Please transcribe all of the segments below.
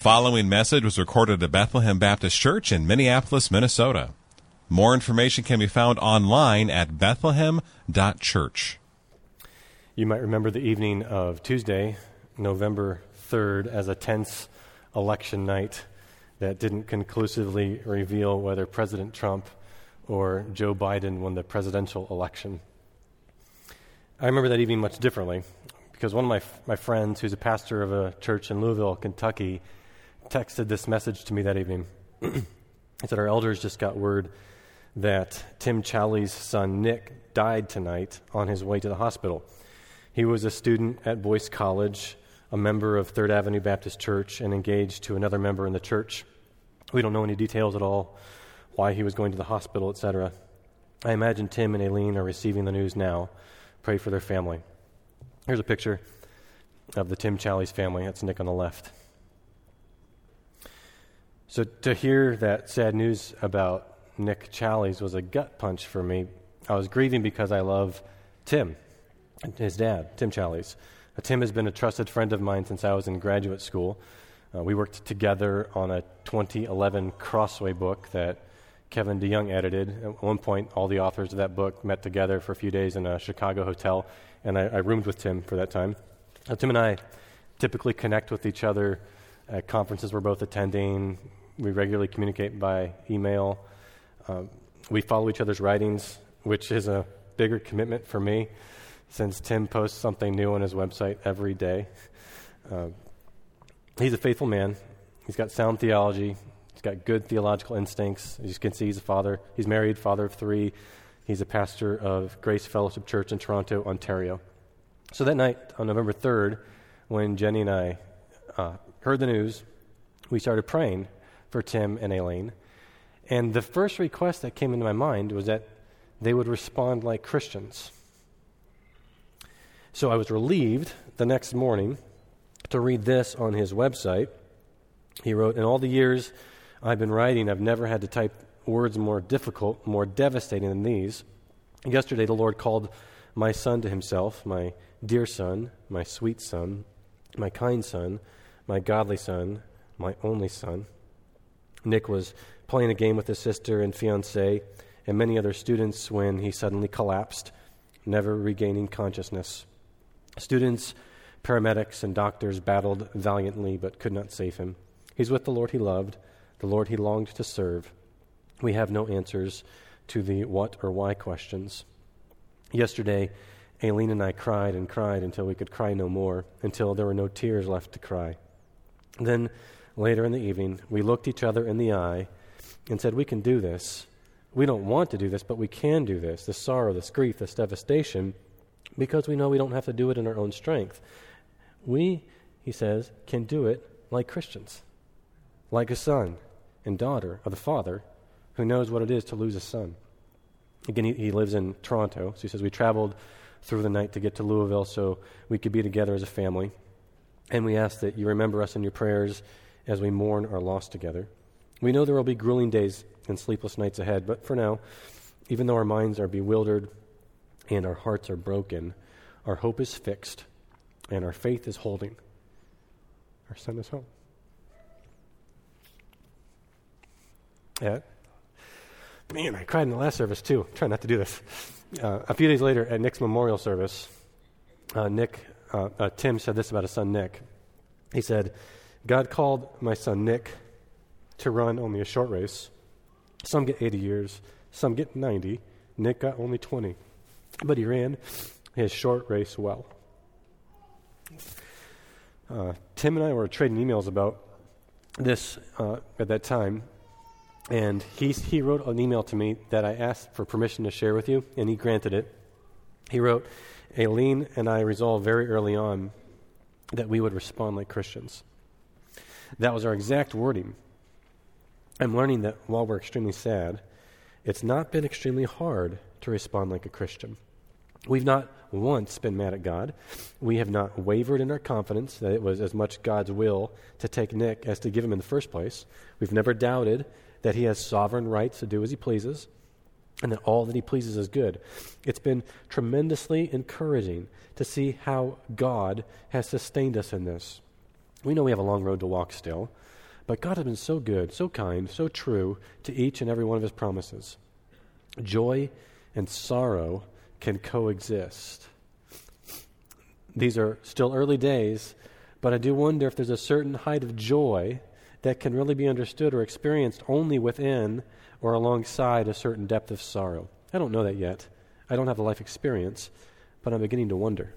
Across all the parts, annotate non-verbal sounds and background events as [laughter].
Following message was recorded at Bethlehem Baptist Church in Minneapolis, Minnesota. More information can be found online at bethlehem.church. You might remember the evening of Tuesday, November 3rd, as a tense election night that didn't conclusively reveal whether President Trump or Joe Biden won the presidential election. I remember that evening much differently because one of my, my friends, who's a pastor of a church in Louisville, Kentucky, texted this message to me that evening. [clears throat] he said, Our elders just got word that Tim Challies' son Nick died tonight on his way to the hospital. He was a student at Boyce College, a member of Third Avenue Baptist Church, and engaged to another member in the church. We don't know any details at all, why he was going to the hospital, etc. I imagine Tim and Aileen are receiving the news now. Pray for their family. Here's a picture of the Tim Challies family. That's Nick on the left. So to hear that sad news about Nick Challies was a gut punch for me. I was grieving because I love Tim, his dad, Tim Challies. Uh, Tim has been a trusted friend of mine since I was in graduate school. Uh, we worked together on a 2011 Crossway book that Kevin DeYoung edited. At one point, all the authors of that book met together for a few days in a Chicago hotel, and I, I roomed with Tim for that time. Uh, Tim and I typically connect with each other at conferences we're both attending, we regularly communicate by email. Um, we follow each other's writings, which is a bigger commitment for me since Tim posts something new on his website every day. Uh, he's a faithful man. He's got sound theology. He's got good theological instincts. As you can see, he's a father. He's married, father of three. He's a pastor of Grace Fellowship Church in Toronto, Ontario. So that night, on November 3rd, when Jenny and I uh, heard the news, we started praying for Tim and Aileen. And the first request that came into my mind was that they would respond like Christians. So I was relieved the next morning to read this on his website. He wrote, In all the years I've been writing, I've never had to type words more difficult, more devastating than these. Yesterday, the Lord called my son to himself, my dear son, my sweet son, my kind son, my godly son, my only son. Nick was playing a game with his sister and fiance and many other students when he suddenly collapsed, never regaining consciousness. Students, paramedics, and doctors battled valiantly but could not save him. He's with the Lord he loved, the Lord he longed to serve. We have no answers to the what or why questions. Yesterday, Aileen and I cried and cried until we could cry no more, until there were no tears left to cry. Then later in the evening, we looked each other in the eye and said, We can do this. We don't want to do this, but we can do this. This sorrow, this grief, this devastation, because we know we don't have to do it in our own strength. We, he says, can do it like Christians, like a son and daughter of the Father who knows what it is to lose a son. Again, he, he lives in Toronto, so he says, We traveled through the night to get to Louisville so we could be together as a family. And we ask that you remember us in your prayers as we mourn our loss together. We know there will be grueling days and sleepless nights ahead, but for now, even though our minds are bewildered and our hearts are broken, our hope is fixed and our faith is holding. Our son is home. Yeah. Man, I cried in the last service too. I'm trying not to do this. Uh, a few days later, at Nick's memorial service, uh, Nick, uh, uh Tim said this about his son Nick. He said, God called my son Nick to run only a short race. Some get 80 years, some get 90. Nick got only 20. But he ran his short race well. Uh, Tim and I were trading emails about this uh, at that time, and he, he wrote an email to me that I asked for permission to share with you, and he granted it. He wrote, Aileen and I resolved very early on that we would respond like Christians. That was our exact wording. I'm learning that while we're extremely sad, it's not been extremely hard to respond like a Christian. We've not once been mad at God. We have not wavered in our confidence that it was as much God's will to take Nick as to give him in the first place. We've never doubted that he has sovereign rights to do as he pleases and that all that he pleases is good. It's been tremendously encouraging to see how God has sustained us in this. We know we have a long road to walk still. But God has been so good, so kind, so true to each and every one of his promises. Joy and sorrow can coexist. These are still early days, but I do wonder if there's a certain height of joy that can really be understood or experienced only within or alongside a certain depth of sorrow. I don't know that yet. I don't have the life experience, but I'm beginning to wonder.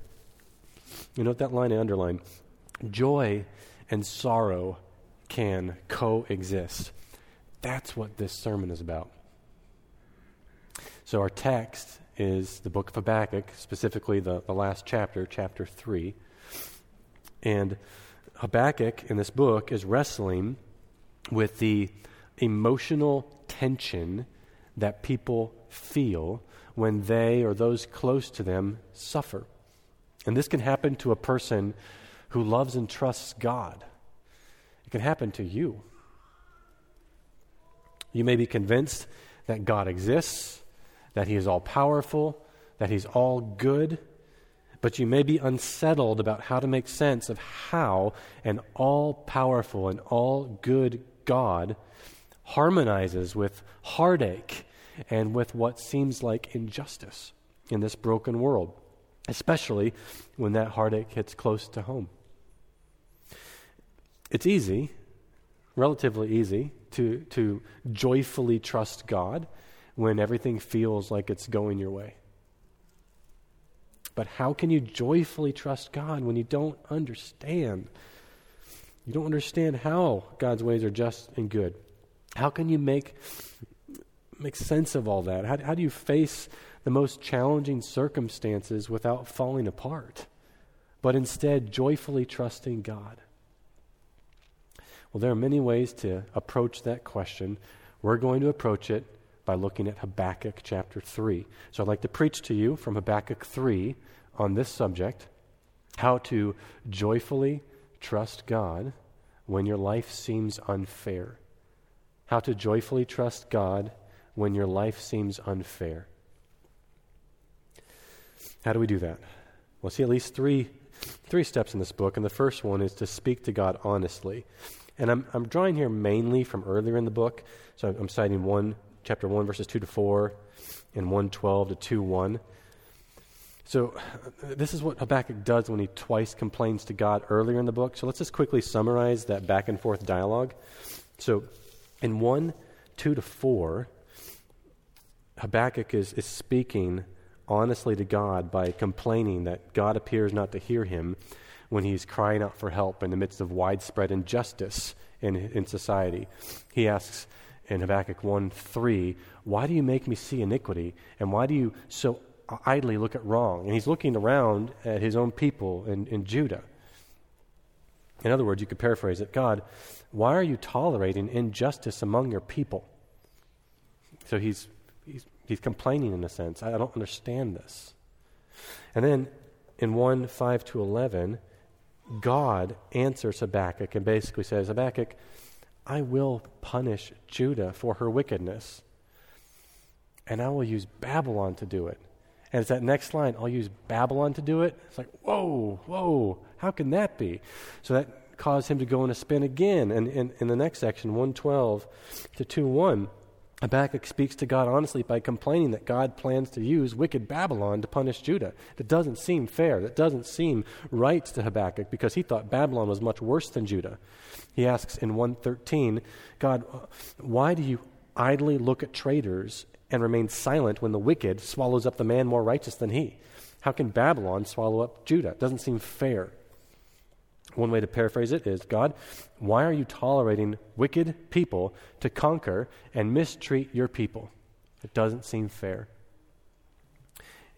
You note that line I underlined joy and sorrow can coexist. That's what this sermon is about. So, our text is the book of Habakkuk, specifically the, the last chapter, chapter 3. And Habakkuk in this book is wrestling with the emotional tension that people feel when they or those close to them suffer. And this can happen to a person who loves and trusts God. It can happen to you. You may be convinced that God exists, that He is all powerful, that He's all good, but you may be unsettled about how to make sense of how an all powerful and all good God harmonizes with heartache and with what seems like injustice in this broken world, especially when that heartache hits close to home. It's easy, relatively easy, to, to joyfully trust God when everything feels like it's going your way. But how can you joyfully trust God when you don't understand? You don't understand how God's ways are just and good. How can you make, make sense of all that? How, how do you face the most challenging circumstances without falling apart, but instead joyfully trusting God? Well, there are many ways to approach that question. We're going to approach it by looking at Habakkuk chapter 3. So I'd like to preach to you from Habakkuk 3 on this subject how to joyfully trust God when your life seems unfair. How to joyfully trust God when your life seems unfair. How do we do that? We'll see at least three, three steps in this book, and the first one is to speak to God honestly. And I'm, I'm drawing here mainly from earlier in the book. So I'm citing 1, chapter 1, verses 2 to 4, and 112 to 2 1. So uh, this is what Habakkuk does when he twice complains to God earlier in the book. So let's just quickly summarize that back and forth dialogue. So in 1, 2 to 4, Habakkuk is, is speaking honestly to God by complaining that God appears not to hear him when he's crying out for help in the midst of widespread injustice in, in society. He asks in Habakkuk 1 3, Why do you make me see iniquity? And why do you so idly look at wrong? And he's looking around at his own people in, in Judah. In other words, you could paraphrase it God, why are you tolerating injustice among your people? So he's, he's, he's complaining in a sense. I don't understand this. And then in 1 5 to 11, God answers Habakkuk and basically says, Habakkuk, I will punish Judah for her wickedness, and I will use Babylon to do it. And it's that next line, I'll use Babylon to do it. It's like, whoa, whoa, how can that be? So that caused him to go in a spin again. And in the next section, 112 to 2 1, Habakkuk speaks to God honestly by complaining that God plans to use wicked Babylon to punish Judah. That doesn't seem fair. That doesn't seem right to Habakkuk because he thought Babylon was much worse than Judah. He asks in 113, God, why do you idly look at traitors and remain silent when the wicked swallows up the man more righteous than he? How can Babylon swallow up Judah? It doesn't seem fair. One way to paraphrase it is God, why are you tolerating wicked people to conquer and mistreat your people? It doesn't seem fair.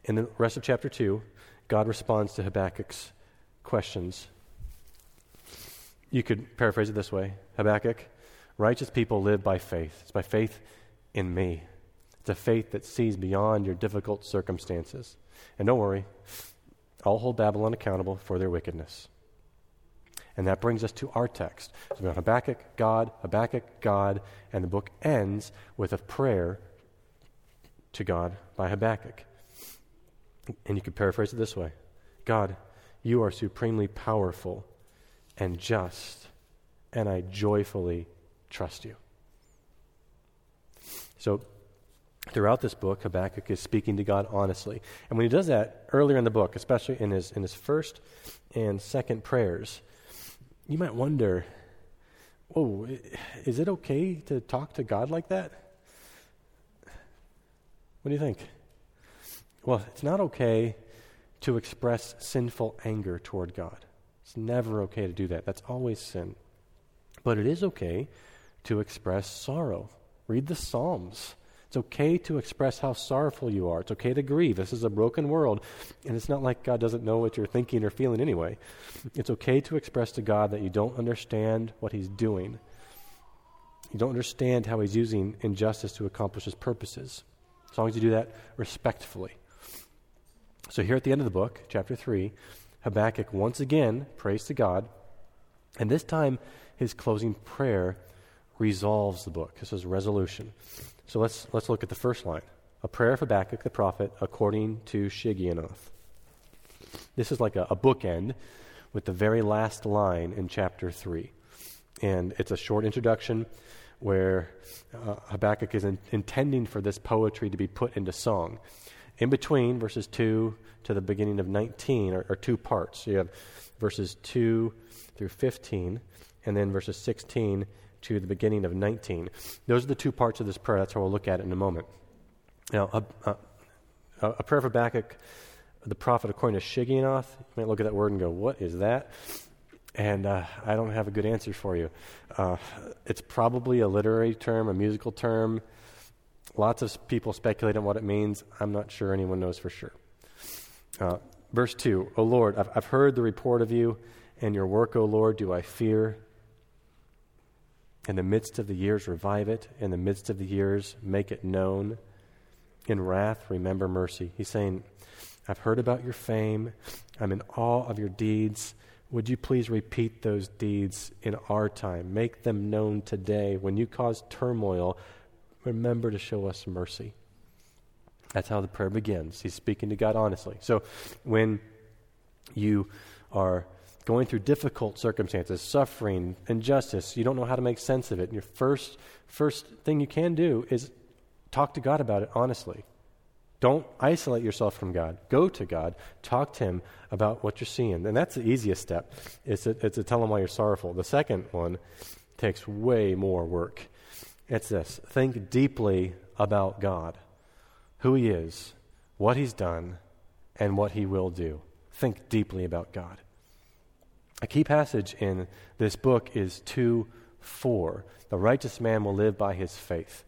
In the rest of chapter 2, God responds to Habakkuk's questions. You could paraphrase it this way Habakkuk, righteous people live by faith. It's by faith in me. It's a faith that sees beyond your difficult circumstances. And don't worry, I'll hold Babylon accountable for their wickedness. And that brings us to our text. So we have got Habakkuk, God, Habakkuk, God, and the book ends with a prayer to God by Habakkuk. And you could paraphrase it this way God, you are supremely powerful and just and I joyfully trust you. So, throughout this book, Habakkuk is speaking to God honestly. And when he does that earlier in the book, especially in his, in his first and second prayers, you might wonder oh, is it okay to talk to God like that? What do you think? Well, it's not okay to express sinful anger toward God. It's never okay to do that. That's always sin. But it is okay to express sorrow. Read the Psalms. It's okay to express how sorrowful you are. It's okay to grieve. This is a broken world, and it's not like God doesn't know what you're thinking or feeling anyway. It's okay to express to God that you don't understand what He's doing. You don't understand how He's using injustice to accomplish His purposes. As long as you do that respectfully. So, here at the end of the book, chapter 3, Habakkuk once again prays to God, and this time his closing prayer resolves the book. This is resolution. So let's, let's look at the first line a prayer of Habakkuk the prophet according to Shigionoth. This is like a, a bookend with the very last line in chapter 3. And it's a short introduction where uh, Habakkuk is in, intending for this poetry to be put into song. In between verses 2 to the beginning of 19 are, are two parts. You have verses 2 through 15, and then verses 16 to the beginning of 19. Those are the two parts of this prayer. That's how we'll look at it in a moment. Now, a, a, a prayer of Habakkuk, the prophet according to Shigionoth, you might look at that word and go, What is that? And uh, I don't have a good answer for you. Uh, it's probably a literary term, a musical term. Lots of people speculate on what it means. I'm not sure anyone knows for sure. Uh, verse 2 O Lord, I've, I've heard the report of you and your work, O Lord, do I fear. In the midst of the years, revive it. In the midst of the years, make it known. In wrath, remember mercy. He's saying, I've heard about your fame. I'm in awe of your deeds. Would you please repeat those deeds in our time? Make them known today. When you cause turmoil, remember to show us mercy. That's how the prayer begins. He's speaking to God honestly. So when you are going through difficult circumstances, suffering, injustice, you don't know how to make sense of it. And your first first thing you can do is talk to God about it honestly. Don't isolate yourself from God. Go to God. Talk to Him about what you're seeing. And that's the easiest step, is to, to tell Him why you're sorrowful. The second one takes way more work. It's this think deeply about God, who He is, what He's done, and what He will do. Think deeply about God. A key passage in this book is 2 4. The righteous man will live by his faith.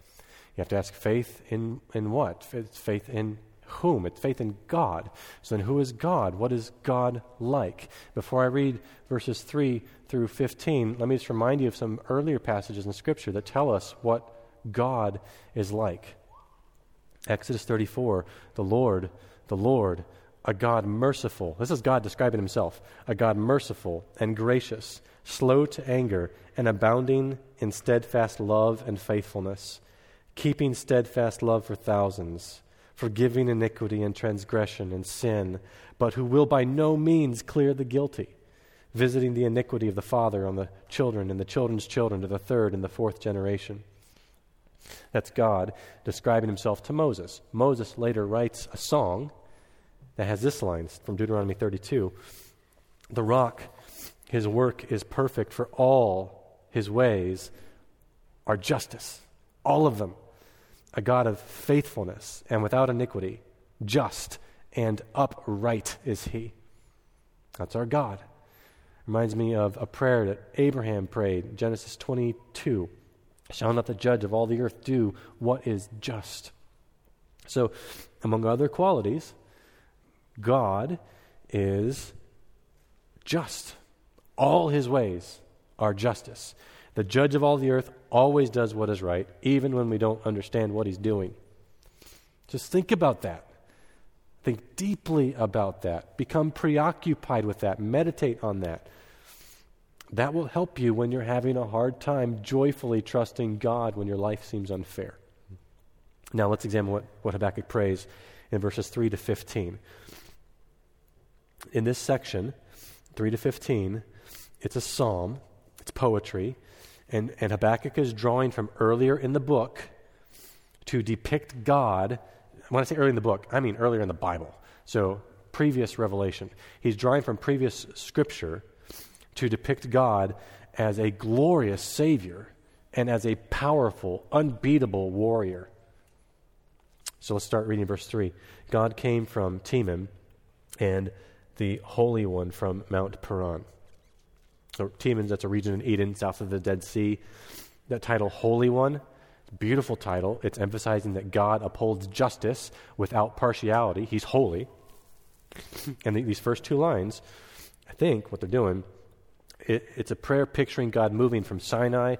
You have to ask faith in, in what? It's faith in whom? It's faith in God. So then, who is God? What is God like? Before I read verses 3 through 15, let me just remind you of some earlier passages in Scripture that tell us what God is like. Exodus 34 The Lord, the Lord, a God merciful. This is God describing himself. A God merciful and gracious, slow to anger, and abounding in steadfast love and faithfulness, keeping steadfast love for thousands, forgiving iniquity and transgression and sin, but who will by no means clear the guilty, visiting the iniquity of the father on the children and the children's children to the third and the fourth generation. That's God describing himself to Moses. Moses later writes a song that has this line from Deuteronomy 32 The rock, his work is perfect, for all his ways are justice, all of them. A God of faithfulness and without iniquity, just and upright is he. That's our God. Reminds me of a prayer that Abraham prayed, Genesis 22. Shall not the judge of all the earth do what is just? So, among other qualities, God is just. All his ways are justice. The judge of all the earth always does what is right, even when we don't understand what he's doing. Just think about that. Think deeply about that. Become preoccupied with that. Meditate on that. That will help you when you're having a hard time joyfully trusting God when your life seems unfair. Now let's examine what, what Habakkuk prays in verses 3 to 15 in this section, 3 to 15, it's a psalm. it's poetry. And, and Habakkuk is drawing from earlier in the book to depict God. When I say earlier in the book, I mean earlier in the Bible. So, previous revelation. He's drawing from previous scripture to depict God as a glorious Savior and as a powerful, unbeatable warrior. So let's start reading verse 3. God came from Teman and the Holy One from Mount Paran. So Teman, that's a region in Edom south of the Dead Sea. That title, Holy One, beautiful title. It's emphasizing that God upholds justice without partiality. He's holy. And these first two lines, I think what they're doing it, it's a prayer picturing God moving from Sinai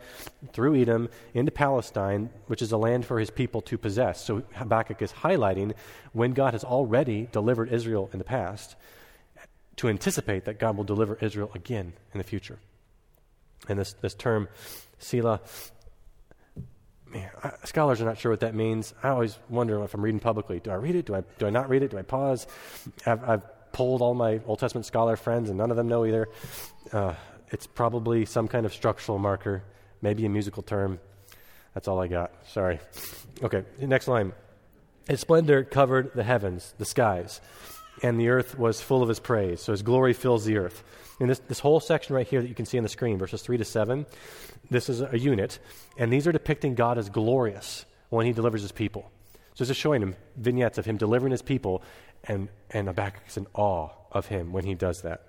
through Edom into Palestine, which is a land for his people to possess. So Habakkuk is highlighting when God has already delivered Israel in the past to anticipate that God will deliver Israel again in the future. And this, this term, Selah, man, I, scholars are not sure what that means. I always wonder if I'm reading publicly do I read it? Do I, do I not read it? Do I pause? I've, I've polled all my Old Testament scholar friends, and none of them know either. Uh, it's probably some kind of structural marker, maybe a musical term. That's all I got. Sorry. Okay, next line. His splendor covered the heavens, the skies, and the earth was full of his praise. So his glory fills the earth. And this, this whole section right here that you can see on the screen, verses 3 to 7, this is a unit, and these are depicting God as glorious when he delivers his people. So it's just showing him vignettes of him delivering his people, and, and Habakkuk's in awe of him when he does that.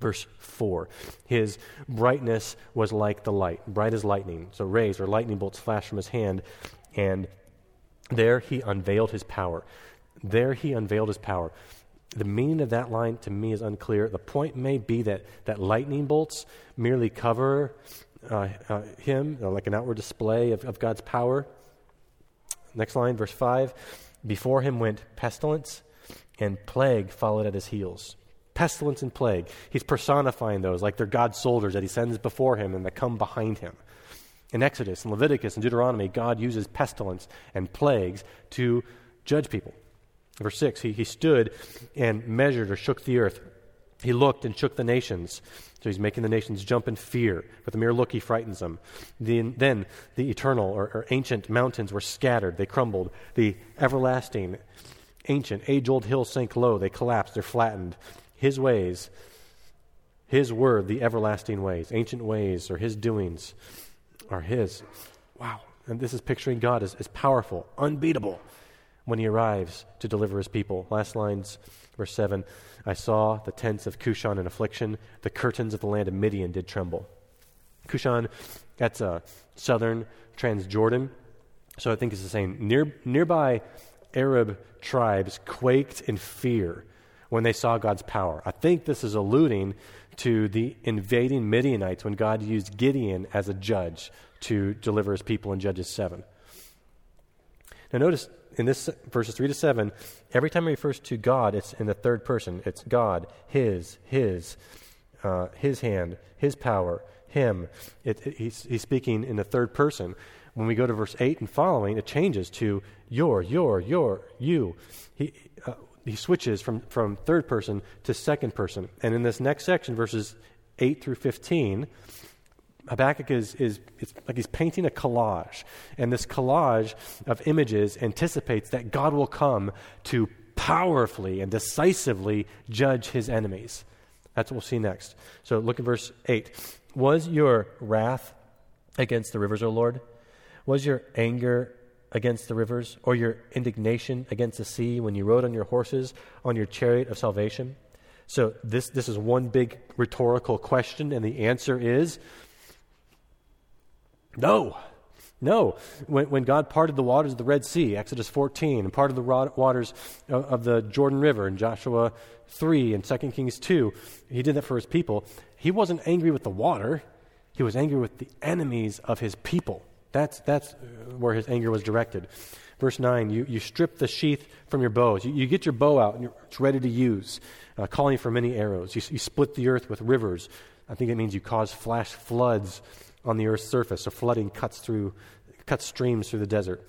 Verse 4 His brightness was like the light, bright as lightning. So rays or lightning bolts flashed from his hand, and there he unveiled his power. There he unveiled his power. The meaning of that line to me is unclear. The point may be that, that lightning bolts merely cover uh, uh, him, like an outward display of, of God's power. Next line, verse 5 Before him went pestilence, and plague followed at his heels pestilence and plague. He's personifying those like they're God's soldiers that he sends before him and that come behind him. In Exodus and Leviticus and Deuteronomy, God uses pestilence and plagues to judge people. Verse 6 he, he stood and measured or shook the earth. He looked and shook the nations. So he's making the nations jump in fear. With a mere look, he frightens them. The, then the eternal or, or ancient mountains were scattered. They crumbled. The everlasting, ancient, age old hills sank low. They collapsed. They're flattened. His ways, His word, the everlasting ways, ancient ways, or His doings are His. Wow. And this is picturing God as, as powerful, unbeatable when He arrives to deliver His people. Last lines, verse 7 I saw the tents of Cushan in affliction, the curtains of the land of Midian did tremble. Cushan, that's a uh, southern Transjordan. So I think it's the same. Near, nearby Arab tribes quaked in fear when they saw God's power. I think this is alluding to the invading Midianites when God used Gideon as a judge to deliver his people in Judges 7. Now, notice in this verses 3 to 7, every time it refers to God, it's in the third person. It's God, His, His, uh, His hand, His power, Him. It, it, he's, he's speaking in the third person. When we go to verse 8 and following, it changes to your, your, your, you. He, uh, he switches from, from third person to second person. And in this next section, verses 8 through 15, Habakkuk is, is it's like he's painting a collage. And this collage of images anticipates that God will come to powerfully and decisively judge his enemies. That's what we'll see next. So look at verse 8. Was your wrath against the rivers, O Lord? Was your anger against the rivers, or your indignation against the sea when you rode on your horses on your chariot of salvation? So, this, this is one big rhetorical question, and the answer is no. No. When, when God parted the waters of the Red Sea, Exodus 14, and parted the waters of, of the Jordan River in Joshua 3 and 2 Kings 2, he did that for his people. He wasn't angry with the water, he was angry with the enemies of his people. That's, that's where his anger was directed. Verse 9, you, you strip the sheath from your bows. You, you get your bow out, and it's ready to use, uh, calling for many arrows. You, you split the earth with rivers. I think it means you cause flash floods on the earth's surface. So flooding cuts through, cuts streams through the desert.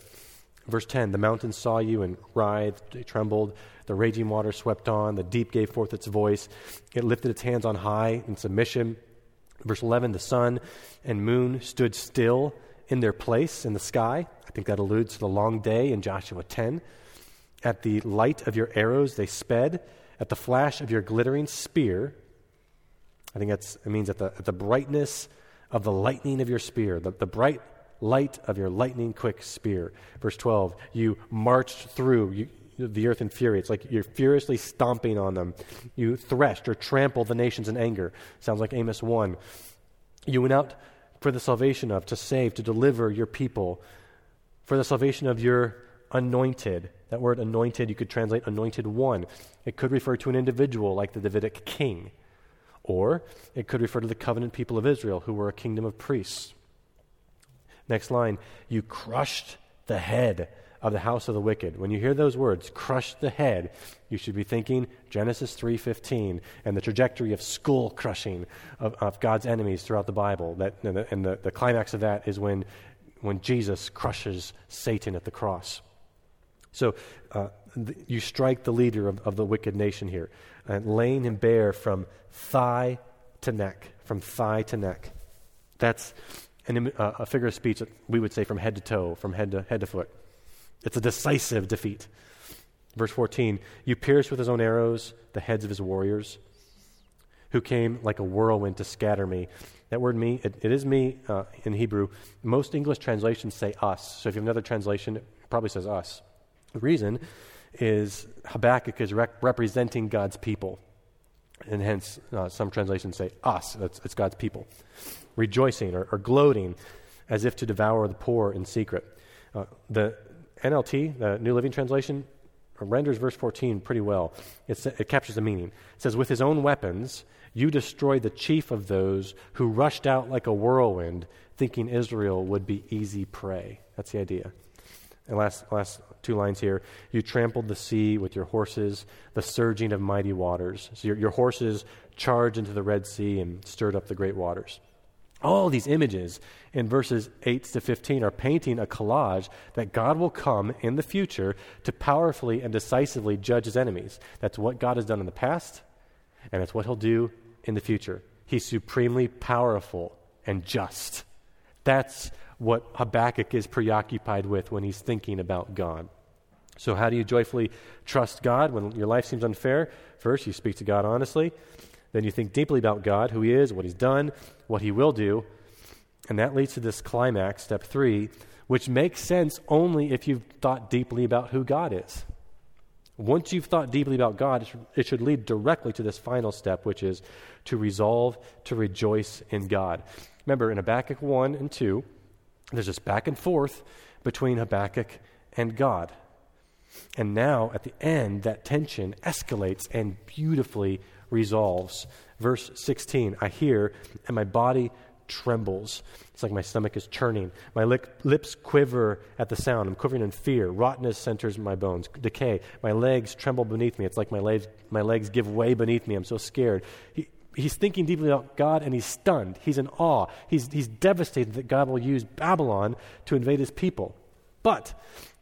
Verse 10 The mountains saw you and writhed, they trembled. The raging water swept on. The deep gave forth its voice. It lifted its hands on high in submission. Verse 11 the sun and moon stood still in their place in the sky. I think that alludes to the long day in Joshua 10. At the light of your arrows they sped. At the flash of your glittering spear, I think that means at the, at the brightness of the lightning of your spear, the, the bright light of your lightning quick spear. Verse 12, you marched through you, the earth in fury. It's like you're furiously stomping on them. You threshed or trampled the nations in anger. Sounds like Amos 1. You went out for the salvation of, to save, to deliver your people, for the salvation of your anointed. That word anointed, you could translate anointed one. It could refer to an individual like the Davidic king, or it could refer to the covenant people of Israel who were a kingdom of priests. Next line, you crushed the head of the house of the wicked. When you hear those words, crush the head, you should be thinking Genesis 3:15 and the trajectory of skull crushing of, of, God's enemies throughout the Bible. That, and, the, and the, the climax of that is when, when Jesus crushes Satan at the cross. So uh, you strike the leader of, of the wicked nation here, laying him bare from thigh to neck, from thigh to neck. That's an, uh, a figure of speech that we would say from head to toe, from head to, head to foot. It's a decisive defeat. Verse 14 You pierced with his own arrows the heads of his warriors, who came like a whirlwind to scatter me. That word me, it, it is me uh, in Hebrew. Most English translations say us. So if you have another translation, it probably says us. The reason is Habakkuk is rec- representing God's people. And hence, uh, some translations say us. It's, it's God's people. Rejoicing or, or, gloating as if to devour the poor in secret. Uh, the NLT, the New Living Translation, renders verse 14 pretty well. It's, it captures the meaning. It says, With his own weapons, you destroyed the chief of those who rushed out like a whirlwind, thinking Israel would be easy prey. That's the idea. And last, last two lines here you trampled the sea with your horses, the surging of mighty waters. So your, your horses charged into the Red Sea and stirred up the great waters. All these images in verses 8 to 15 are painting a collage that God will come in the future to powerfully and decisively judge his enemies. That's what God has done in the past, and it's what he'll do in the future. He's supremely powerful and just. That's what Habakkuk is preoccupied with when he's thinking about God. So, how do you joyfully trust God when your life seems unfair? First, you speak to God honestly. Then you think deeply about God, who He is, what He's done, what He will do. And that leads to this climax, step three, which makes sense only if you've thought deeply about who God is. Once you've thought deeply about God, it should lead directly to this final step, which is to resolve to rejoice in God. Remember, in Habakkuk 1 and 2, there's this back and forth between Habakkuk and God. And now, at the end, that tension escalates and beautifully resolves. Verse 16 I hear, and my body trembles. It's like my stomach is churning. My lip, lips quiver at the sound. I'm quivering in fear. Rottenness centers my bones. Decay. My legs tremble beneath me. It's like my legs, my legs give way beneath me. I'm so scared. He, he's thinking deeply about God and he's stunned. He's in awe. He's, he's devastated that God will use Babylon to invade his people. But,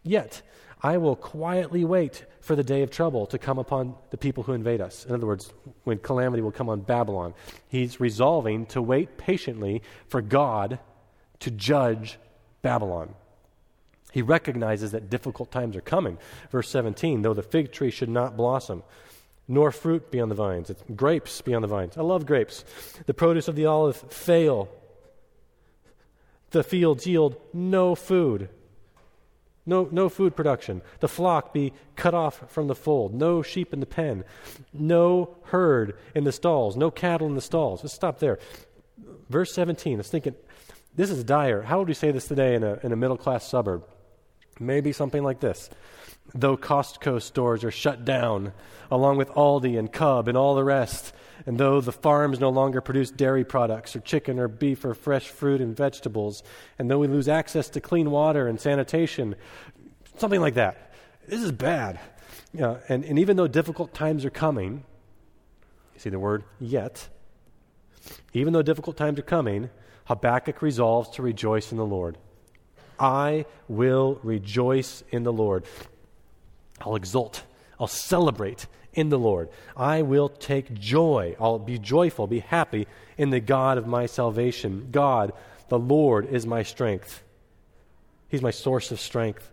yet, I will quietly wait for the day of trouble to come upon the people who invade us. In other words, when calamity will come on Babylon, he's resolving to wait patiently for God to judge Babylon. He recognizes that difficult times are coming. Verse 17, though the fig tree should not blossom, nor fruit be on the vines, it's grapes be on the vines. I love grapes. The produce of the olive fail. The fields yield no food. No, no food production. The flock be cut off from the fold. No sheep in the pen. No herd in the stalls. No cattle in the stalls. Let's stop there. Verse 17. I was thinking, this is dire. How would we say this today in a, in a middle class suburb? Maybe something like this. Though Costco stores are shut down, along with Aldi and Cub and all the rest, and though the farms no longer produce dairy products or chicken or beef or fresh fruit and vegetables, and though we lose access to clean water and sanitation, something like that. This is bad. Yeah, and, and even though difficult times are coming, you see the word yet, even though difficult times are coming, Habakkuk resolves to rejoice in the Lord. I will rejoice in the Lord. I'll exult. I'll celebrate in the Lord. I will take joy. I'll be joyful, be happy in the God of my salvation. God, the Lord, is my strength. He's my source of strength.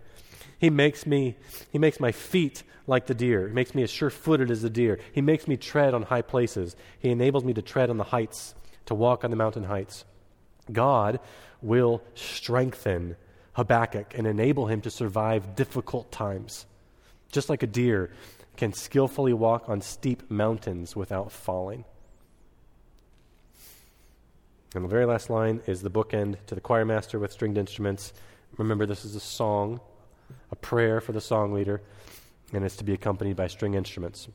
He makes me, he makes my feet like the deer. He makes me as sure footed as the deer. He makes me tread on high places. He enables me to tread on the heights, to walk on the mountain heights. God will strengthen Habakkuk and enable him to survive difficult times. Just like a deer can skillfully walk on steep mountains without falling. And the very last line is the bookend to the choir master with stringed instruments. Remember, this is a song, a prayer for the song leader, and it's to be accompanied by string instruments.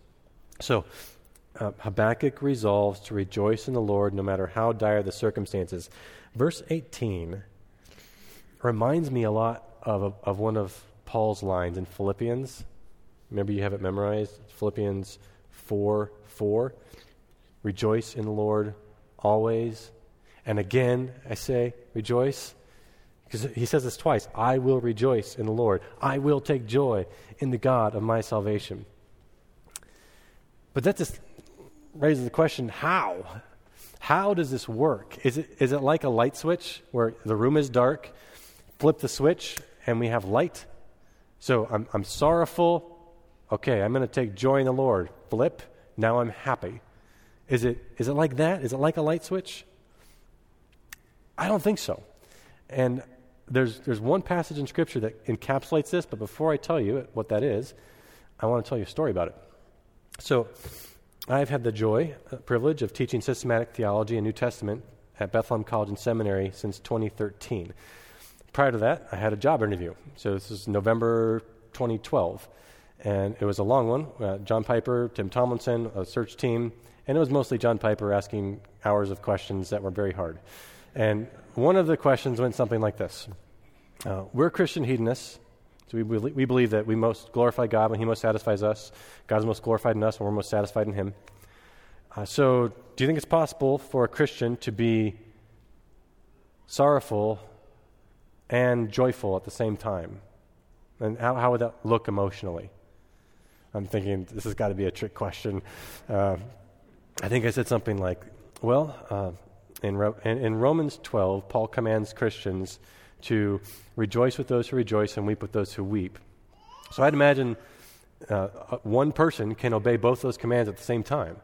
So, uh, Habakkuk resolves to rejoice in the Lord no matter how dire the circumstances. Verse 18 reminds me a lot of, of one of Paul's lines in Philippians. Remember, you have it memorized? Philippians 4 4. Rejoice in the Lord always. And again, I say, rejoice. Because he says this twice I will rejoice in the Lord. I will take joy in the God of my salvation. But that just raises the question how? How does this work? Is it, is it like a light switch where the room is dark, flip the switch, and we have light? So I'm, I'm sorrowful. Okay, I'm going to take joy in the Lord. Flip, now I'm happy. Is it, is it like that? Is it like a light switch? I don't think so. And there's, there's one passage in Scripture that encapsulates this, but before I tell you what that is, I want to tell you a story about it. So, I've had the joy, uh, privilege of teaching systematic theology and New Testament at Bethlehem College and Seminary since 2013. Prior to that, I had a job interview. So, this is November 2012. And it was a long one. Uh, John Piper, Tim Tomlinson, a search team, and it was mostly John Piper asking hours of questions that were very hard. And one of the questions went something like this uh, We're Christian hedonists, so we, we believe that we most glorify God when He most satisfies us. God's most glorified in us when we're most satisfied in Him. Uh, so, do you think it's possible for a Christian to be sorrowful and joyful at the same time? And how, how would that look emotionally? I'm thinking this has got to be a trick question. Uh, I think I said something like, well, uh, in, in, in, Romans 12, Paul commands Christians to rejoice with those who rejoice and weep with those who weep. So I'd imagine uh, one person can obey both those commands at the same time.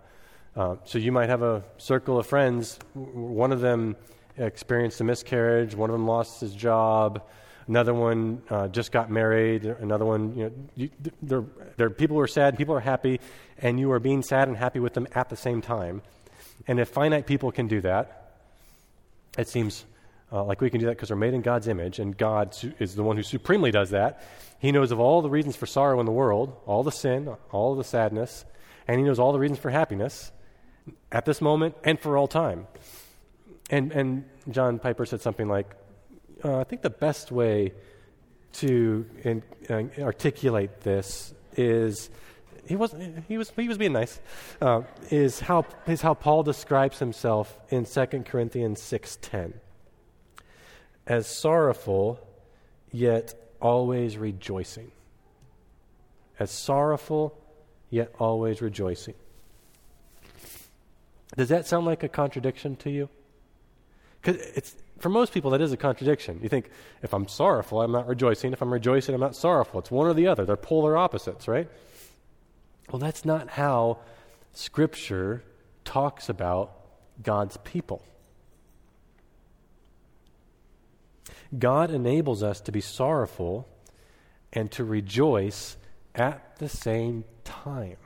Uh, so you might have a circle of friends. One of them experienced a miscarriage, one of them lost his job, another one uh, just got married, another one, you know, you, there, are people are sad, people are happy, and you are being sad and happy with them at the same time. And if finite people can do that, it seems uh, like we can do that because we're made in God's image, and God su- is the one who supremely does that. He knows of all the reasons for sorrow in the world, all the sin, all the sadness, and He knows all the reasons for happiness at this moment and for all time. And, and John Piper said something like, uh, I think the best way to in, uh, articulate this is he was he was he was being nice. Uh, is how is how Paul describes himself in 2 Corinthians six ten. As sorrowful, yet always rejoicing. As sorrowful, yet always rejoicing. Does that sound like a contradiction to you? Because it's for most people that is a contradiction. You think if I'm sorrowful, I'm not rejoicing. If I'm rejoicing, I'm not sorrowful. It's one or the other. They're polar opposites, right? Well, that's not how Scripture talks about God's people. God enables us to be sorrowful and to rejoice at the same time.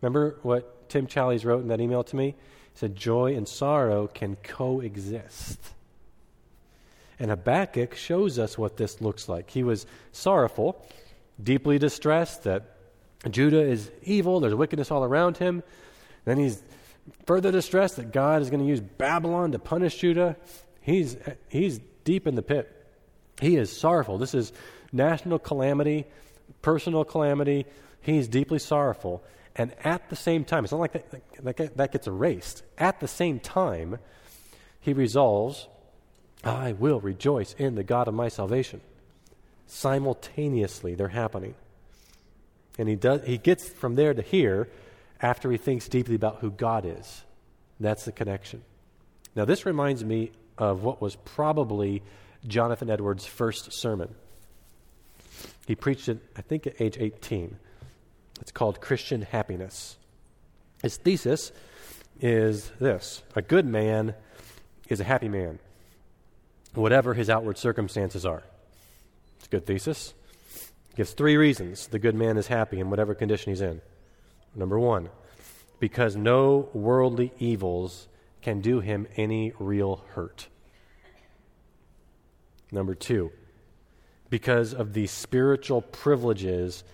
Remember what Tim Challies wrote in that email to me? He said, Joy and sorrow can coexist. And Habakkuk shows us what this looks like. He was sorrowful, deeply distressed that Judah is evil, there's wickedness all around him. Then he's further distressed that God is going to use Babylon to punish Judah. He's, he's deep in the pit. He is sorrowful. This is national calamity, personal calamity. He's deeply sorrowful. And at the same time, it's not like that, that, that gets erased. At the same time, he resolves, I will rejoice in the God of my salvation. Simultaneously, they're happening. And he, does, he gets from there to here after he thinks deeply about who God is. That's the connection. Now, this reminds me of what was probably Jonathan Edwards' first sermon. He preached it, I think, at age 18. It's called Christian Happiness. His thesis is this A good man is a happy man, whatever his outward circumstances are. It's a good thesis. He gives three reasons the good man is happy in whatever condition he's in. Number one, because no worldly evils can do him any real hurt. Number two, because of the spiritual privileges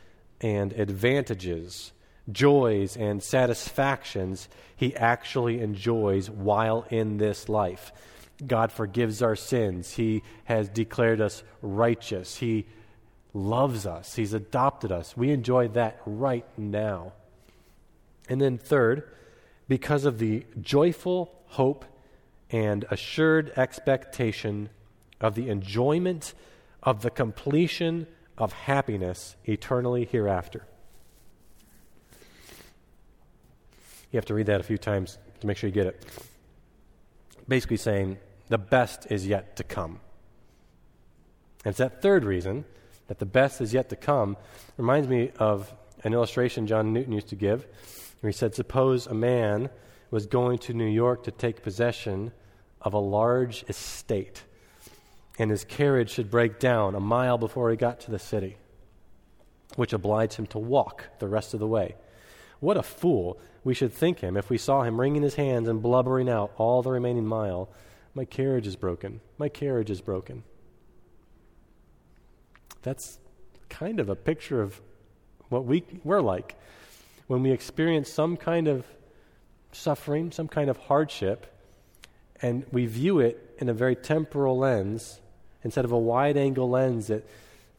and advantages, joys and satisfactions he actually enjoys while in this life. God forgives our sins. He has declared us righteous. He loves us. He's adopted us. We enjoy that right now. And then, third, because of the joyful hope and assured expectation of the enjoyment of the completion of happiness eternally hereafter. You have to read that a few times to make sure you get it. Basically, saying the best is yet to come. And it's that third reason that the best is yet to come reminds me of an illustration John Newton used to give where he said, Suppose a man was going to New York to take possession of a large estate, and his carriage should break down a mile before he got to the city, which obliged him to walk the rest of the way. What a fool we should think him if we saw him wringing his hands and blubbering out all the remaining mile. My carriage is broken. My carriage is broken. That's kind of a picture of what we, we're like when we experience some kind of suffering, some kind of hardship, and we view it in a very temporal lens instead of a wide angle lens that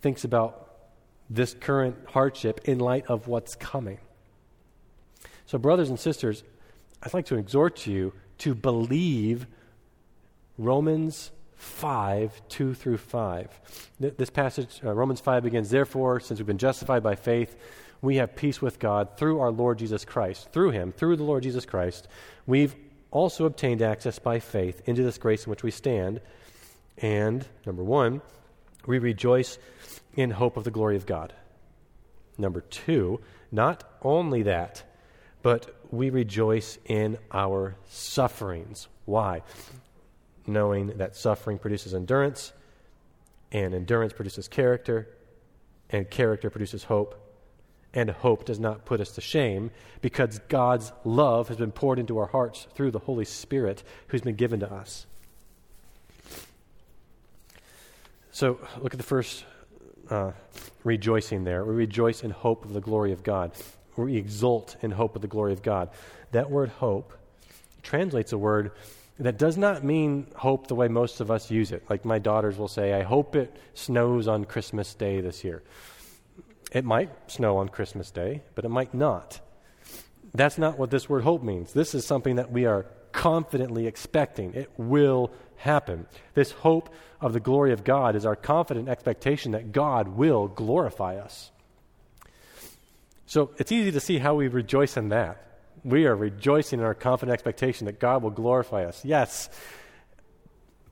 thinks about this current hardship in light of what's coming. So, brothers and sisters, I'd like to exhort you to believe Romans 5, 2 through 5. This passage, uh, Romans 5 begins, Therefore, since we've been justified by faith, we have peace with God through our Lord Jesus Christ. Through him, through the Lord Jesus Christ, we've also obtained access by faith into this grace in which we stand. And, number one, we rejoice in hope of the glory of God. Number two, not only that, but we rejoice in our sufferings. Why? Knowing that suffering produces endurance, and endurance produces character, and character produces hope, and hope does not put us to shame because God's love has been poured into our hearts through the Holy Spirit who's been given to us. So, look at the first uh, rejoicing there. We rejoice in hope of the glory of God. We exult in hope of the glory of God. That word hope translates a word that does not mean hope the way most of us use it. Like my daughters will say, I hope it snows on Christmas Day this year. It might snow on Christmas Day, but it might not. That's not what this word hope means. This is something that we are confidently expecting. It will happen. This hope of the glory of God is our confident expectation that God will glorify us. So it's easy to see how we rejoice in that. We are rejoicing in our confident expectation that God will glorify us. Yes.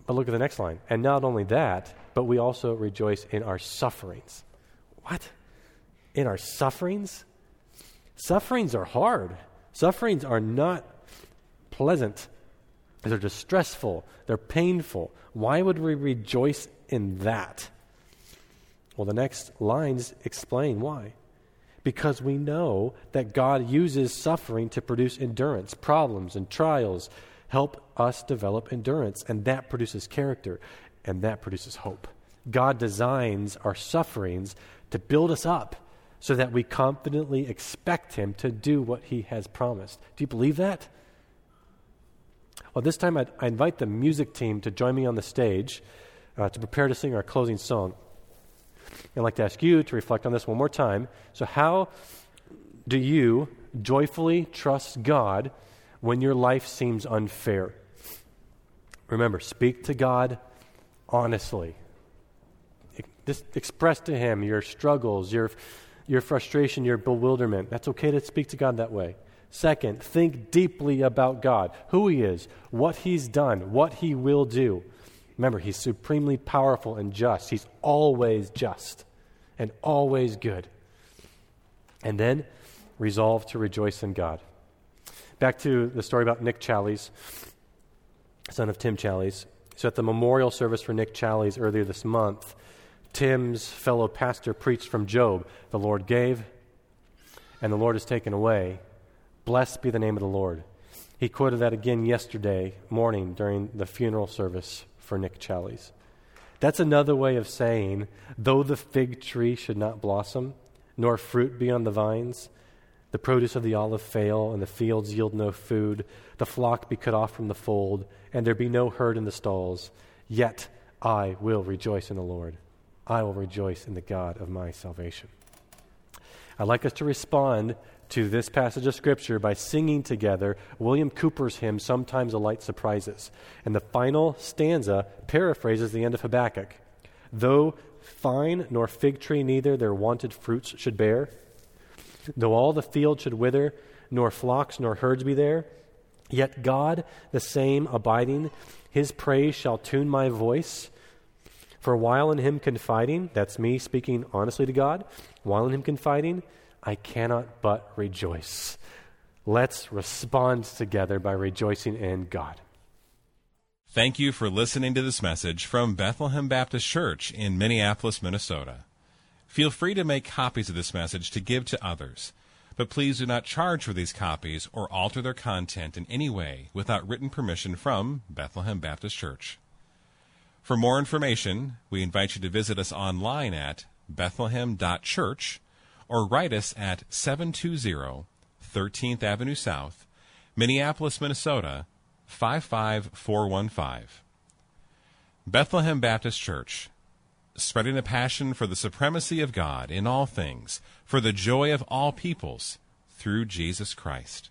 But look at the next line. And not only that, but we also rejoice in our sufferings. What? in our sufferings. Sufferings are hard. Sufferings are not pleasant. They're distressful. They're painful. Why would we rejoice in that? Well, the next lines explain why. Because we know that God uses suffering to produce endurance. Problems and trials help us develop endurance, and that produces character, and that produces hope. God designs our sufferings to build us up so that we confidently expect Him to do what He has promised. Do you believe that? Well, this time I'd, I invite the music team to join me on the stage uh, to prepare to sing our closing song. I'd like to ask you to reflect on this one more time. So, how do you joyfully trust God when your life seems unfair? Remember, speak to God honestly. Just express to Him your struggles, your your frustration, your bewilderment. That's okay to speak to God that way. Second, think deeply about God, who He is, what He's done, what He will do. Remember, He's supremely powerful and just. He's always just and always good. And then resolve to rejoice in God. Back to the story about Nick Challies, son of Tim Challies. So, at the memorial service for Nick Challies earlier this month, Tim's fellow pastor preached from Job The Lord gave, and the Lord has taken away. Blessed be the name of the Lord. He quoted that again yesterday morning during the funeral service for Nick Challies. That's another way of saying, though the fig tree should not blossom, nor fruit be on the vines, the produce of the olive fail, and the fields yield no food, the flock be cut off from the fold, and there be no herd in the stalls, yet I will rejoice in the Lord. I will rejoice in the God of my salvation. I'd like us to respond to this passage of Scripture by singing together William Cowper's hymn, Sometimes a Light Surprises. And the final stanza paraphrases the end of Habakkuk. Though fine nor fig tree neither their wonted fruits should bear, though all the field should wither, nor flocks nor herds be there, yet God the same abiding, his praise shall tune my voice. For while in him confiding, that's me speaking honestly to God, while in him confiding, I cannot but rejoice. Let's respond together by rejoicing in God. Thank you for listening to this message from Bethlehem Baptist Church in Minneapolis, Minnesota. Feel free to make copies of this message to give to others, but please do not charge for these copies or alter their content in any way without written permission from Bethlehem Baptist Church. For more information, we invite you to visit us online at bethlehem.church or write us at 720 13th Avenue South, Minneapolis, Minnesota 55415. Bethlehem Baptist Church, spreading a passion for the supremacy of God in all things, for the joy of all peoples, through Jesus Christ.